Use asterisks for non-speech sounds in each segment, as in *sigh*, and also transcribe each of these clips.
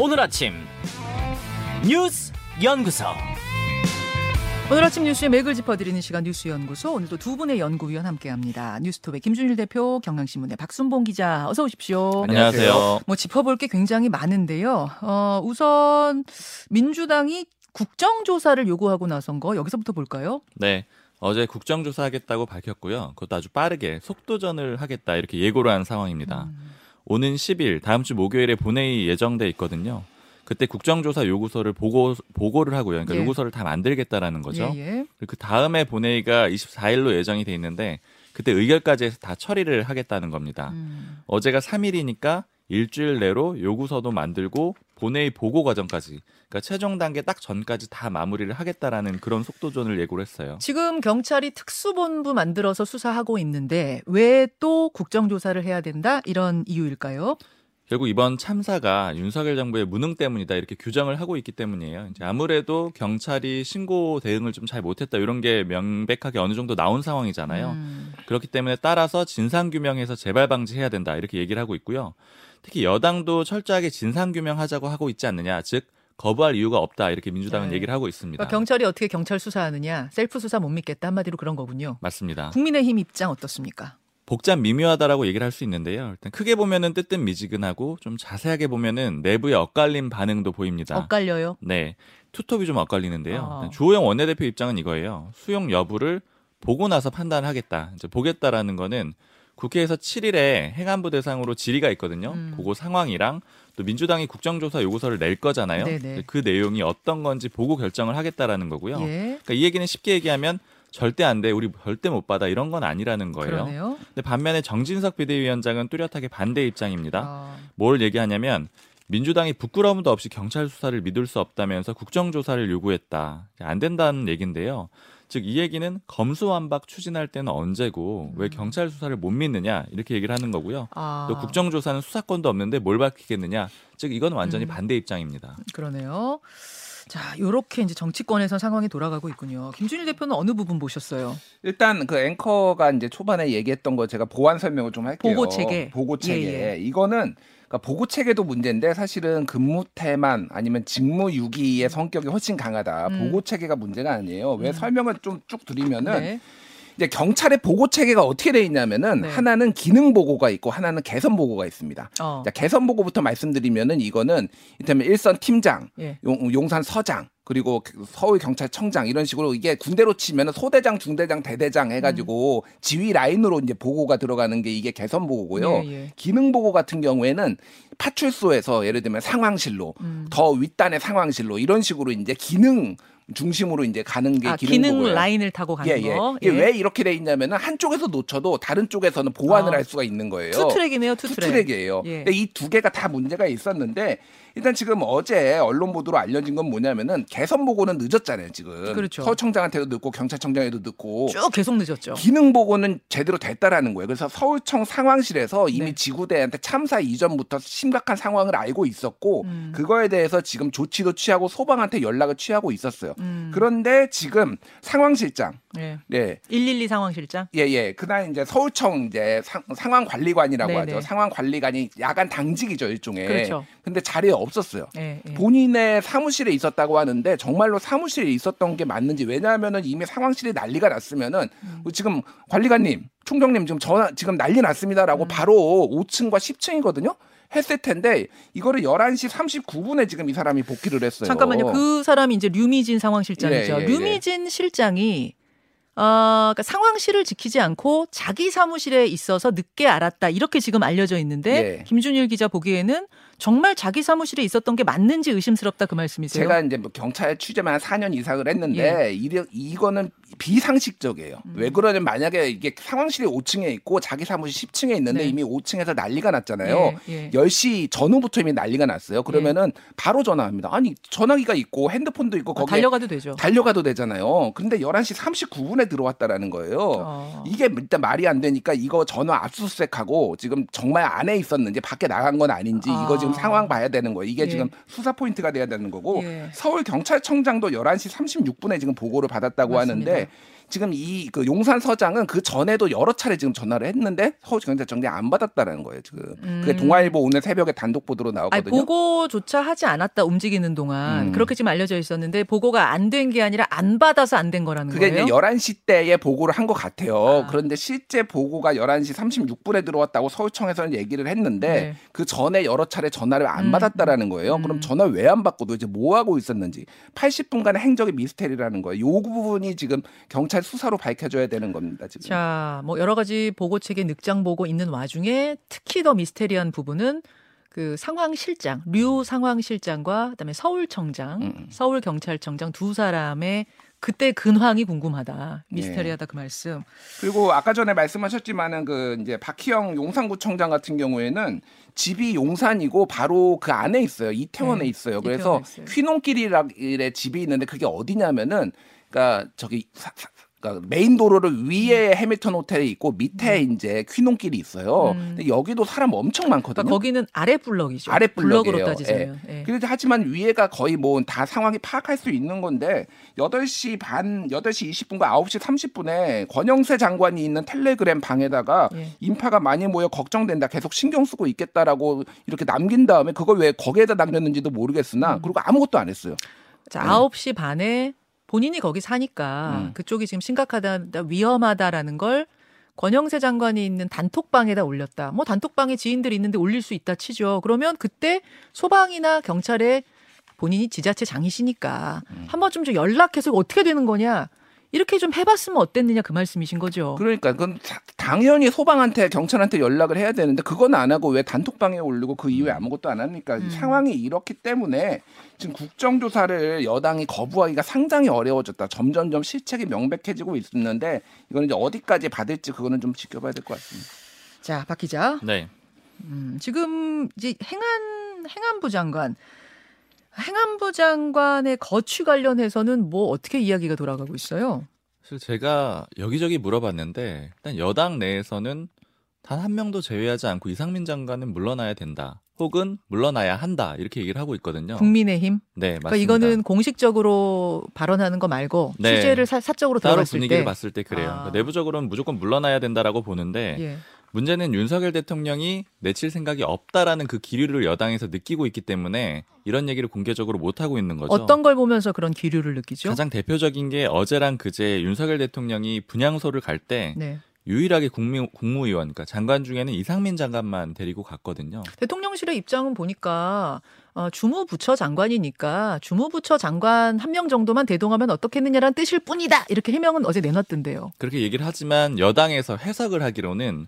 오늘 아침 뉴스 연구소. 오늘 아침 뉴스의 맥을 짚어드리는 시간 뉴스연구소 오늘도 두 분의 연구위원 함께합니다. 뉴스톱의 김준일 대표, 경향신문의 박순봉 기자 어서 오십시오. 안녕하세요. 뭐 짚어볼 게 굉장히 많은데요. 어, 우선 민주당이 국정조사를 요구하고 나선 거 여기서부터 볼까요? 네. 어제 국정조사 하겠다고 밝혔고요. 그것도 아주 빠르게 속도전을 하겠다 이렇게 예고를 한 상황입니다. 음. 오는 10일 다음 주 목요일에 본회의 예정돼 있거든요. 그때 국정조사 요구서를 보고 보고를 하고요. 그러니까 예. 요구서를 다 만들겠다라는 거죠. 예, 예. 그 다음에 본회의가 24일로 예정이 돼 있는데 그때 의결까지 해서 다 처리를 하겠다는 겁니다. 음. 어제가 3일이니까 일주일 내로 요구서도 만들고 본회의 보고 과정까지 그러니까 최종 단계 딱 전까지 다 마무리를 하겠다라는 그런 속도전을 예고를 했어요. 지금 경찰이 특수본부 만들어서 수사하고 있는데 왜 또 국정조사를 해야 된다 이런 이유일까요? 결국 이번 참사가 윤석열 정부의 무능 때문이다 이렇게 규정을 하고 있기 때문이에요. 이제 아무래도 경찰이 신고 대응을 좀 잘 못했다 이런 게 명백하게 어느 정도 나온 상황이잖아요. 음. 그렇기 때문에 따라서 진상 규명해서 재발 방지해야 된다 이렇게 얘기를 하고 있고요. 특히 여당도 철저하게 진상 규명하자고 하고 있지 않느냐, 즉 거부할 이유가 없다 이렇게 민주당은 네. 얘기를 하고 있습니다. 그러니까 경찰이 어떻게 경찰 수사하느냐 셀프 수사 못 믿겠다 한마디로 그런 거군요. 맞습니다. 국민의힘 입장 어떻습니까? 복잡 미묘하다라고 얘기를 할 수 있는데요. 일단 크게 보면은 뜨뜻 미지근하고 좀 자세하게 보면은 내부의 엇갈림 반응도 보입니다. 엇갈려요. 네. 투톱이 좀 엇갈리는데요. 어. 주호영 원내대표 입장은 이거예요. 수용 여부를 보고 나서 판단하겠다. 이제 보겠다라는 거는 국회에서 7일에 행안부 대상으로 질의가 있거든요. 음. 그거 상황이랑 또 민주당이 국정조사 요구서를 낼 거잖아요. 네네. 그 내용이 어떤 건지 보고 결정을 하겠다라는 거고요. 예. 그러니까 이 얘기는 쉽게 얘기하면 절대 안 돼, 우리 절대 못 받아 이런 건 아니라는 거예요. 그러네요. 근데 반면에 정진석 비대위원장은 뚜렷하게 반대 입장입니다. 아, 뭘 얘기하냐면 민주당이 부끄러움도 없이 경찰 수사를 믿을 수 없다면서 국정조사를 요구했다. 안 된다는 얘기인데요. 즉 이 얘기는 검수완박 추진할 때는 언제고 왜 경찰 수사를 못 믿느냐 이렇게 얘기를 하는 거고요. 아, 또 국정조사는 수사권도 없는데 뭘 밝히겠느냐. 즉 이건 완전히 음. 반대 입장입니다. 그러네요. 자, 요렇게 이제 정치권에서 상황이 돌아가고 있군요. 김준일 대표는 어느 부분 보셨어요? 일단 그 앵커가 이제 초반에 얘기했던 거 제가 보완 설명을 좀 할게요. 보고 체계. 보고 체계. 예, 예. 이거는 그러니까 보고 체계도 문제인데 사실은 근무 태만 아니면 직무 유기의 성격이 훨씬 강하다. 음. 보고 체계가 문제가 아니에요. 왜 음. 설명을 좀 쭉 드리면은 네. 이제 경찰의 보고 체계가 어떻게 돼 있냐면은 네. 하나는 기능 보고가 있고 하나는 개선 보고가 있습니다. 어. 자, 개선 보고부터 말씀드리면은 이거는 이를테면 일선 팀장, 예. 용, 용산 서장 그리고 그 서울 경찰청장 이런 식으로 이게 군대로 치면은 소대장, 중대장, 대대장 해가지고 지휘 라인으로 이제 보고가 들어가는 게 이게 계선 보고고요. 예, 예. 기능 보고 같은 경우에는 파출소에서 예를 들면 상황실로 음. 더 윗단의 상황실로 이런 식으로 이제 기능 중심으로 이제 가는 게 아, 기능. 라인을 타고 가는 예, 예. 거. 이게 왜 이렇게 돼 있냐면은 한쪽에서 놓쳐도 다른 쪽에서는 보완을 아. 할 수가 있는 거예요. two track이네요, two track. two track이에요. 예. 근데 이 두 개가 다 문제가 있었는데 일단 지금 어제 언론 보도로 알려진 건 뭐냐면은 개선 보고는 늦었잖아요, 지금. 그렇죠. 서울청장한테도 늦고 경찰청장에도 늦고 쭉 계속 늦었죠. 기능 보고는 제대로 됐다라는 거예요. 그래서 서울청 상황실에서 이미 네. 지구대한테 참사 이전부터 심각한 상황을 알고 있었고 음. 그거에 대해서 지금 조치도 취하고 소방한테 연락을 취하고 있었어요. 음. 그런데 지금 상황실장, 예. 네, 112 상황실장. 예, 예. 그날 이제 서울청 이제 상, 상황 관리관이라고 네네. 하죠. 상황 관리관이 야간 당직이죠, 일종의. 그렇죠. 근데 자리에 없었어요. 예, 예. 본인의 사무실에 있었다고 하는데 정말로 사무실에 있었던 게 맞는지 왜냐하면은 이미 상황실이 난리가 났으면은 음. 지금 관리관님, 총장님 지금 전화 지금 난리 났습니다라고 음. 바로 5층과 10층이거든요. 했을 텐데 이거를 11시 39분에 지금 이 사람이 복귀를 했어요. 잠깐만요. 그 사람이 이제 류미진 상황실장이죠. 예, 예, 예. 류미진 실장이 어, 그러니까 상황실을 지키지 않고 자기 사무실에 있어서 늦게 알았다. 이렇게 지금 알려져 있는데 예. 김준일 기자 보기에는 정말 자기 사무실에 있었던 게 맞는지 의심스럽다 그 말씀이세요? 제가 이제 뭐 경찰 취재만 한 4년 이상을 했는데 이 이거는 비상식적이에요. 음. 왜 그러냐면 만약에 이게 상황실이 5층에 있고 자기 사무실 10층에 있는데 네. 이미 5층에서 난리가 났잖아요. 예, 예. 10시 전후부터 이미 난리가 났어요. 그러면은 바로 전화합니다. 아니 전화기가 있고 핸드폰도 있고 어, 거기에 달려가도 되죠. 달려가도 되잖아요. 근데 11시 39분에 들어왔다라는 거예요. 어. 이게 일단 말이 안 되니까 이거 전화 압수수색하고 지금 정말 안에 있었는지 밖에 나간 건 아닌지 아. 이거 지금 상황 봐야 되는 거예요. 이게 예. 지금 수사 포인트가 돼야 되는 거고 예. 서울 경찰청장도 11시 36분에 지금 보고를 받았다고 맞습니다. 하는데 지금 이 그 용산 서장은 그 전에도 여러 차례 지금 전화를 했는데 서울경찰청장이 안 받았다라는 거예요. 지금 그게 음. 동아일보 오늘 새벽에 단독 보도로 아니, 나왔거든요. 보고조차 하지 않았다 움직이는 동안 음. 그렇게 지금 알려져 있었는데 보고가 안 된 게 아니라 안 받아서 안 된 거라는 그게 거예요. 이제 11시 때에 보고를 한 것 같아요. 아. 그런데 실제 보고가 11시 36분에 들어왔다고 서울청에서는 얘기를 했는데 네. 그 전에 여러 차례 전화를 안 음. 받았다라는 거예요. 음. 그럼 전화 왜 안 받고 도대체 뭐 하고 있었는지 80분간의 행적이 미스테리라는 거예요. 요 부분이 지금 경찰 수사로 밝혀져야 되는 겁니다. 지금. 자, 뭐 여러 가지 보고 책에 늑장 보고 있는 와중에 특히 더 미스테리한 부분은 그 상황실장, 류 상황실장과 그다음에 서울청장, 음. 서울경찰청장 두 사람의 그때 근황이 궁금하다. 미스테리하다 그 말씀. 그리고 아까 전에 말씀하셨지만은 그 이제 박희영 용산구청장 같은 경우에는 집이 용산이고 바로 그 안에 있어요. 이태원에 네, 있어요. 그래서. 퀴논길이라는 데 집이 있는데 그게 어디냐면은 그러니까 저기 사- 사- 그러니까 메인 도로를 위에 해밀턴 호텔이 있고 밑에 이제 퀴논길이 있어요. 음. 근데 여기도 사람 엄청 많거든요. 그러니까 거기는 아래 블럭이죠. 아래 블럭으로. 따지자면. 예. 그래도 하지만 위에가 거의 뭐 다 상황이 파악할 수 있는 건데 8시 반, 8시 20분과 9시 30분에 권영세 장관이 있는 텔레그램 방에다가 예. 인파가 많이 모여 걱정된다. 계속 신경 쓰고 있겠다라고 이렇게 남긴 다음에 그걸 왜 거기에다 남겼는지도 모르겠으나 음. 그리고 아무것도 안 했어요. 자, 네. 9시 반에 본인이 거기 사니까 음. 그쪽이 지금 심각하다, 위험하다라는 걸 권영세 장관이 있는 단톡방에다 올렸다. 뭐 단톡방에 지인들이 있는데 올릴 수 있다 치죠. 그러면 그때 소방이나 경찰에 본인이 지자체 장이시니까 음. 한번 좀 연락해서 어떻게 되는 거냐. 이렇게 좀 해봤으면 어땠느냐 그 말씀이신 거죠. 그러니까 그건 사- 당연히 소방한테 경찰한테 연락을 해야 되는데 그건 안 하고 왜 단톡방에 올리고 그 이후에 아무것도 안 하니까 음. 상황이 이렇기 때문에 지금 국정조사를 여당이 거부하기가 상당히 어려워졌다. 점점점 실책이 명백해지고 있는데 이거는 이제 어디까지 받을지 그거는 좀 지켜봐야 될 것 같습니다. 자, 박 기자. 네. 음, 지금 이제 행안 행안부 장관 행안부 장관의 거취 관련해서는 뭐 어떻게 이야기가 돌아가고 있어요? 사실 제가 여기저기 물어봤는데 일단 여당 내에서는 단 한 명도 제외하지 않고 이상민 장관은 물러나야 된다. 혹은 물러나야 한다. 이렇게 얘기를 하고 있거든요. 국민의힘. 네, 맞습니다. 그러니까 이거는 공식적으로 발언하는 거 말고 네. 실제를 사, 사적으로 따로 분위기를 때. 봤을 때 그래요. 아. 그러니까 내부적으로는 무조건 물러나야 된다라고 보는데 예. 문제는 윤석열 대통령이 내칠 생각이 없다라는 그 기류를 여당에서 느끼고 있기 때문에 이런 얘기를 공개적으로 못 하고 있는 거죠. 어떤 걸 보면서 그런 기류를 느끼죠? 가장 대표적인 게 어제랑 그제 윤석열 대통령이 분향소를 갈때 네. 유일하게 국무, 국무위원, 그러니까 장관 중에는 이상민 장관만 데리고 갔거든요. 대통령실의 입장은 보니까 어, 주무부처 장관이니까 주무부처 장관 한 명 정도만 대동하면 어떻겠느냐라는 뜻일 뿐이다. 이렇게 해명은 어제 내놨던데요. 그렇게 얘기를 하지만 여당에서 해석을 하기로는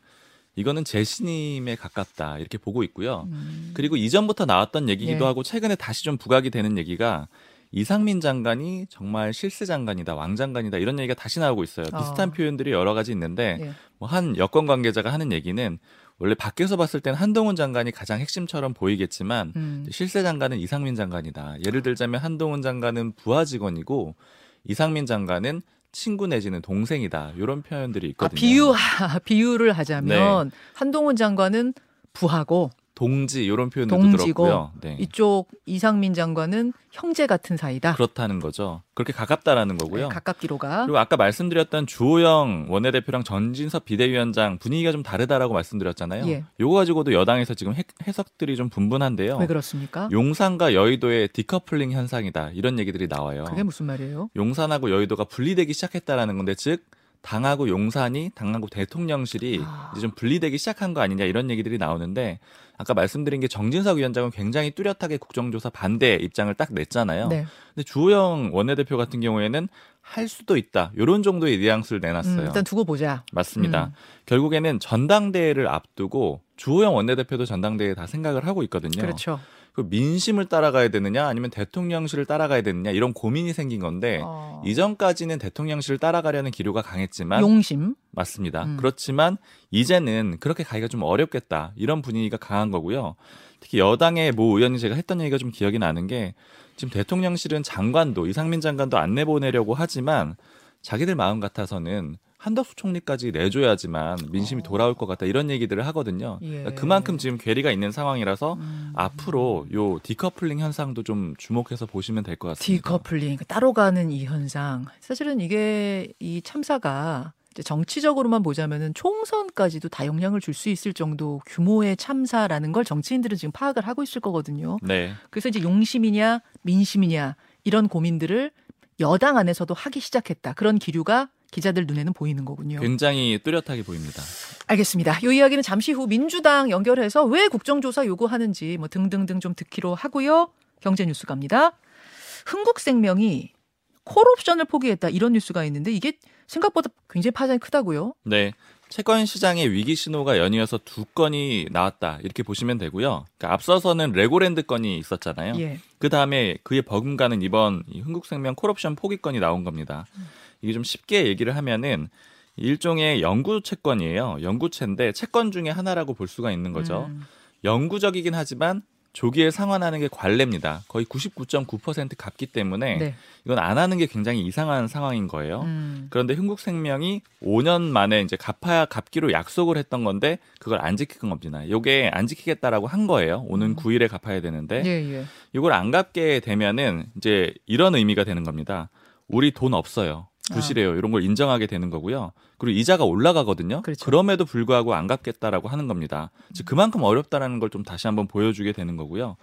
이거는 재신임에 가깝다 이렇게 보고 있고요. 음. 그리고 이전부터 나왔던 얘기기도 예. 하고 최근에 다시 좀 부각이 되는 얘기가 이상민 장관이 정말 실세 장관이다, 왕 장관이다 이런 얘기가 다시 나오고 있어요. 비슷한 어. 표현들이 여러 가지 있는데 예. 뭐한 여권 관계자가 하는 얘기는 원래 밖에서 봤을 땐 한동훈 장관이 가장 핵심처럼 보이겠지만 음. 실세 장관은 이상민 장관이다. 예를 들자면 한동훈 장관은 부하 직원이고 이상민 장관은 친구 내지는 동생이다. 이런 표현들이 아, 있거든요. 비유 *laughs* 비유를 하자면 한동훈 장관은 부하고 동지 이런 표현들도 동지고 들었고요. 네. 이쪽 이상민 장관은 형제 같은 사이다. 그렇다는 거죠. 그렇게 가깝다라는 거고요. 네, 가깝기로가. 그리고 아까 말씀드렸던 주호영 원내대표랑 전진섭 비대위원장 분위기가 좀 다르다라고 말씀드렸잖아요. 예. 요거 가지고도 여당에서 지금 해, 해석들이 좀 분분한데요. 왜 그렇습니까? 용산과 여의도의 디커플링 현상이다. 이런 얘기들이 나와요. 그게 무슨 말이에요? 용산하고 여의도가 분리되기 시작했다라는 건데 즉 당하고 용산이 당하고 대통령실이 아. 이제 좀 분리되기 시작한 거 아니냐 이런 얘기들이 나오는데 아까 말씀드린 게 정진석 위원장은 굉장히 뚜렷하게 국정조사 반대 입장을 딱 냈잖아요. 네. 근데 주호영 원내대표 같은 경우에는 할 수도 있다. 이런 정도의 뉘앙스를 음, 내놨어요. 일단 두고 보자. 맞습니다. 음. 결국에는 전당대회를 앞두고 주호영 원내대표도 전당대회 다 생각을 하고 있거든요. 그렇죠. 그 민심을 따라가야 되느냐 아니면 대통령실을 따라가야 되느냐 이런 고민이 생긴 건데 어, 이전까지는 대통령실을 따라가려는 기류가 강했지만 용심. 맞습니다. 음. 그렇지만 이제는 그렇게 가기가 좀 어렵겠다 이런 분위기가 강한 거고요. 특히 여당의 모 의원이 제가 했던 얘기가 좀 기억이 나는 게 지금 대통령실은 장관도 이상민 장관도 안 내보내려고 하지만 자기들 마음 같아서는 한덕수 총리까지 내줘야지만 민심이 돌아올 것 같다 이런 얘기들을 하거든요. 예. 그러니까 그만큼 지금 괴리가 있는 상황이라서 음. 앞으로 요 디커플링 현상도 좀 주목해서 보시면 될 것 같습니다. 디커플링 따로 가는 이 현상 사실은 이게 이 참사가 정치적으로만 보자면은 총선까지도 다 영향을 줄 수 있을 정도 규모의 참사라는 걸 정치인들은 지금 파악을 하고 있을 거거든요. 네, 그래서 이제 용심이냐 민심이냐 이런 고민들을 여당 안에서도 하기 시작했다. 그런 기류가 기자들 눈에는 보이는 거군요. 굉장히 뚜렷하게 보입니다. 알겠습니다. 이 이야기는 잠시 후 민주당 연결해서 왜 국정조사 요구하는지 뭐 등등등 좀 듣기로 하고요. 경제 뉴스 갑니다. 흥국생명이 콜옵션을 포기했다 이런 뉴스가 있는데 이게 생각보다 굉장히 파장이 크다고요. 네. 채권 시장의 위기 신호가 연이어서 두 건이 나왔다 이렇게 보시면 되고요. 그러니까 앞서서는 레고랜드 건이 있었잖아요. 예. 그 다음에 그에 버금가는 이번 이 흥국생명 콜옵션 포기 건이 나온 겁니다. 이게 좀 쉽게 얘기를 하면은 일종의 영구 채권이에요. 영구채인데 채권 중에 하나라고 볼 수가 있는 거죠. 음. 영구적이긴 하지만 조기에 상환하는 게 관례입니다. 거의 99.9% 갚기 때문에 네. 이건 안 하는 게 굉장히 이상한 상황인 거예요. 음. 그런데 흥국생명이 5년 만에 이제 갚아야 갚기로 약속을 했던 건데 그걸 안 지킨 겁니다. 요게 안 지키겠다라고 한 거예요. 오는 9일에 갚아야 되는데 예, 예. 이걸 안 갚게 되면은 이제 이런 의미가 되는 겁니다. 우리 돈 없어요. 부실해요. 이런 걸 인정하게 되는 거고요. 그리고 이자가 올라가거든요. 그렇죠. 그럼에도 불구하고 안 갚겠다라고 하는 겁니다. 즉 그만큼 어렵다라는 걸 좀 다시 한번 보여주게 되는 거고요.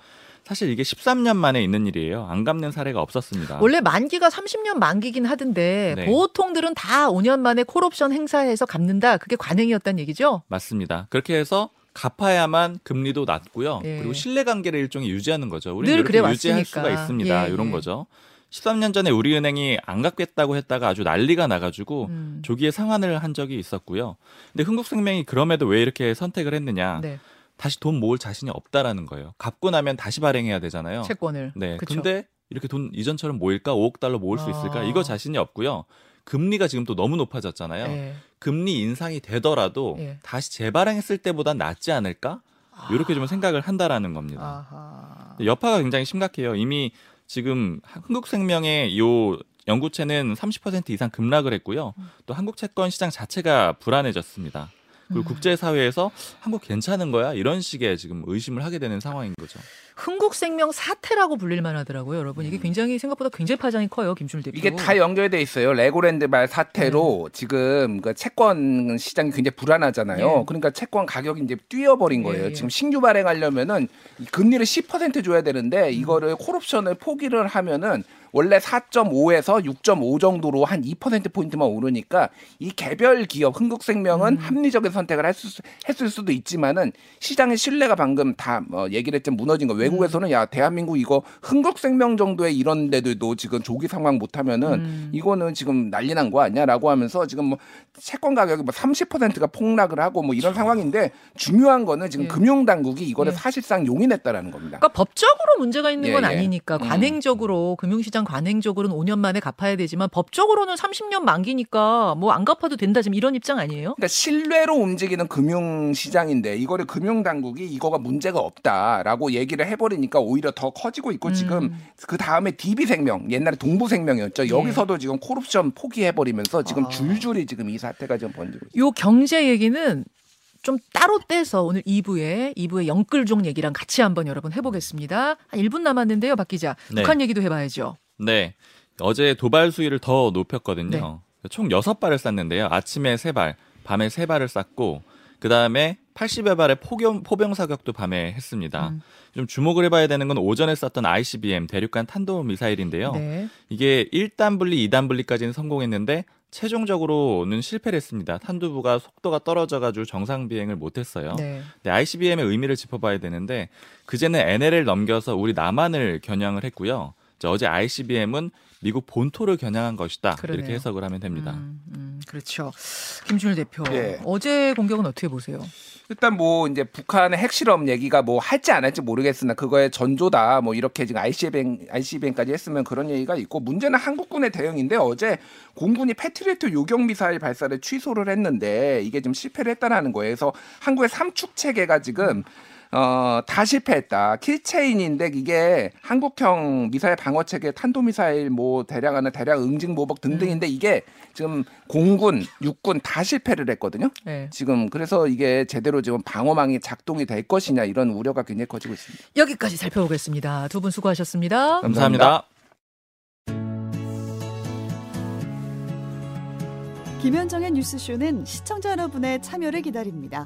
사실 이게 13년 만에 있는 일이에요. 안 갚는 사례가 없었습니다. 원래 만기가 30년 만기긴 하던데 네. 보통들은 다 5년 만에 콜옵션 행사해서 갚는다. 그게 관행이었다는 얘기죠. 맞습니다. 그렇게 해서 갚아야만 금리도 낮고요. 예. 그리고 신뢰 관계를 일종의 유지하는 거죠. 우리는 늘 그래 유지할 왔으니까. 수가 있습니다. 예, 이런 예. 거죠. 13년 전에 우리은행이 안 갚겠다고 했다가 아주 난리가 나가지고 음. 조기에 상환을 한 적이 있었고요. 근데 흥국생명이 그럼에도 왜 이렇게 선택을 했느냐? 네. 다시 돈 모을 자신이 없다라는 거예요. 갚고 나면 다시 발행해야 되잖아요. 채권을. 네. 그쵸. 근데 이렇게 돈 이전처럼 모일까? 5억 달러 모을 수 있을까? 아. 이거 자신이 없고요. 금리가 지금 또 너무 높아졌잖아요. 예. 금리 인상이 되더라도 예. 다시 재발행했을 때보단 낫지 않을까? 이렇게 좀 생각을 한다라는 겁니다. 아하. 여파가 굉장히 심각해요. 이미 지금 한국생명의 요 연구채는 30% 이상 급락을 했고요. 또 한국 채권 시장 자체가 불안해졌습니다. 그리고 음. 국제사회에서 한국 괜찮은 거야? 이런 식의 지금 의심을 하게 되는 상황인 거죠. 흥국생명 사태라고 불릴 만하더라고요, 여러분. 이게 굉장히 생각보다 굉장히 파장이 커요, 김준일 대표. 이게 다 연결돼 있어요. 레고랜드발 사태로 지금 그 채권 시장이 굉장히 불안하잖아요. 예. 그러니까 채권 가격이 이제 뛰어버린 거예요. 예, 예. 지금 신규 발행하려면은 이 금리를 10% 줘야 되는데 이거를 콜옵션을 포기를 하면은 원래 4.5에서 6.5 정도로 한 2% 포인트만 오르니까 이 개별 기업 흥국생명은 음. 합리적인 선택을 했을, 수, 했을 수도 있지만은 시장의 신뢰가 방금 다뭐 얘기를 했지만 무너진 거. 음. 외국에서는 야 대한민국 이거 흥국생명 정도의 이런 데들도 지금 조기 상황 못하면은 음. 이거는 지금 난리 난 거 아니야라고 하면서 지금 뭐 채권 가격이 뭐 30%가 폭락을 하고 뭐 이런 상황인데 중요한 거는 지금 예. 금융 당국이 이거를 예. 사실상 용인했다라는 겁니다. 그러니까 법적으로 문제가 있는 예, 건 예. 아니니까 음. 관행적으로 금융시장 관행적으로는 5년 만에 갚아야 되지만 법적으로는 30년 만기니까 뭐 안 갚아도 된다 지금 이런 입장 아니에요? 그러니까 신뢰로 움직이는 금융 시장인데 이거를 금융 당국이 이거가 문제가 없다라고 얘기를 해버리니까 오히려 더 커지고 있고 지금 음. 그 다음에 DB생명 옛날에 동부생명이었죠 예. 여기서도 지금 콜옵션 포기해버리면서 지금 아. 줄줄이 지금 이 사태가 지금 번지고 있어요. 요 경제 얘기는 좀 따로 떼서 오늘 2부에 2부에 영끌종 얘기랑 같이 한번 여러분 해보겠습니다. 한 1분 남았는데요, 박 기자. 네. 북한 얘기도 해봐야죠. 네. 어제 도발 수위를 더 높였거든요. 네. 총 6발을 쐈는데요. 아침에 3발, 밤에 3발을 쐈고 그다음에 80여 발의 포경, 포병 사격도 밤에 했습니다. 음. 좀 주목을 해봐야 되는 건 오전에 쐈던 ICBM 대륙간 탄도 미사일인데요. 네. 이게 1단 분리, 2단 분리까지는 성공했는데 최종적으로는 실패를 했습니다. 탄두부가 속도가 떨어져가지고 정상 비행을 못했어요. 네. 네, ICBM의 의미를 짚어봐야 되는데 그제는 NLL 넘겨서 우리 남한을 겨냥을 했고요. 이제 어제 ICBM은 미국 본토를 겨냥한 것이다. 그러네요. 이렇게 해석을 하면 됩니다. 음, 음, 그렇죠. 김준일 대표. 예. 어제 공격은 어떻게 보세요? 일단 뭐 이제 북한의 핵실험 얘기가 뭐 할지 안 할지 모르겠으나 그거의 전조다 뭐 이렇게 지금 ICBM ICBM까지 했으면 그런 얘기가 있고 문제는 한국군의 대응인데 어제 공군이 패트리어트 요격 미사일 발사를 취소를 했는데 이게 좀 실패를 했다라는 거예요. 그래서 한국의 삼축 체계가 지금 어, 다 실패했다. 킬체인인데 이게 한국형 미사일 방어 체계 탄도 미사일 뭐 대량하는 대량 응징 모복 등등인데 이게 지금 공군, 육군 다 실패를 했거든요. 네. 지금 그래서 이게 제대로 지금 방어망이 작동이 될 것이냐 이런 우려가 굉장히 커지고 있습니다. 여기까지 살펴보겠습니다. 두 분 수고하셨습니다. 감사합니다. 김현정의 뉴스쇼는 시청자 여러분의 참여를 기다립니다.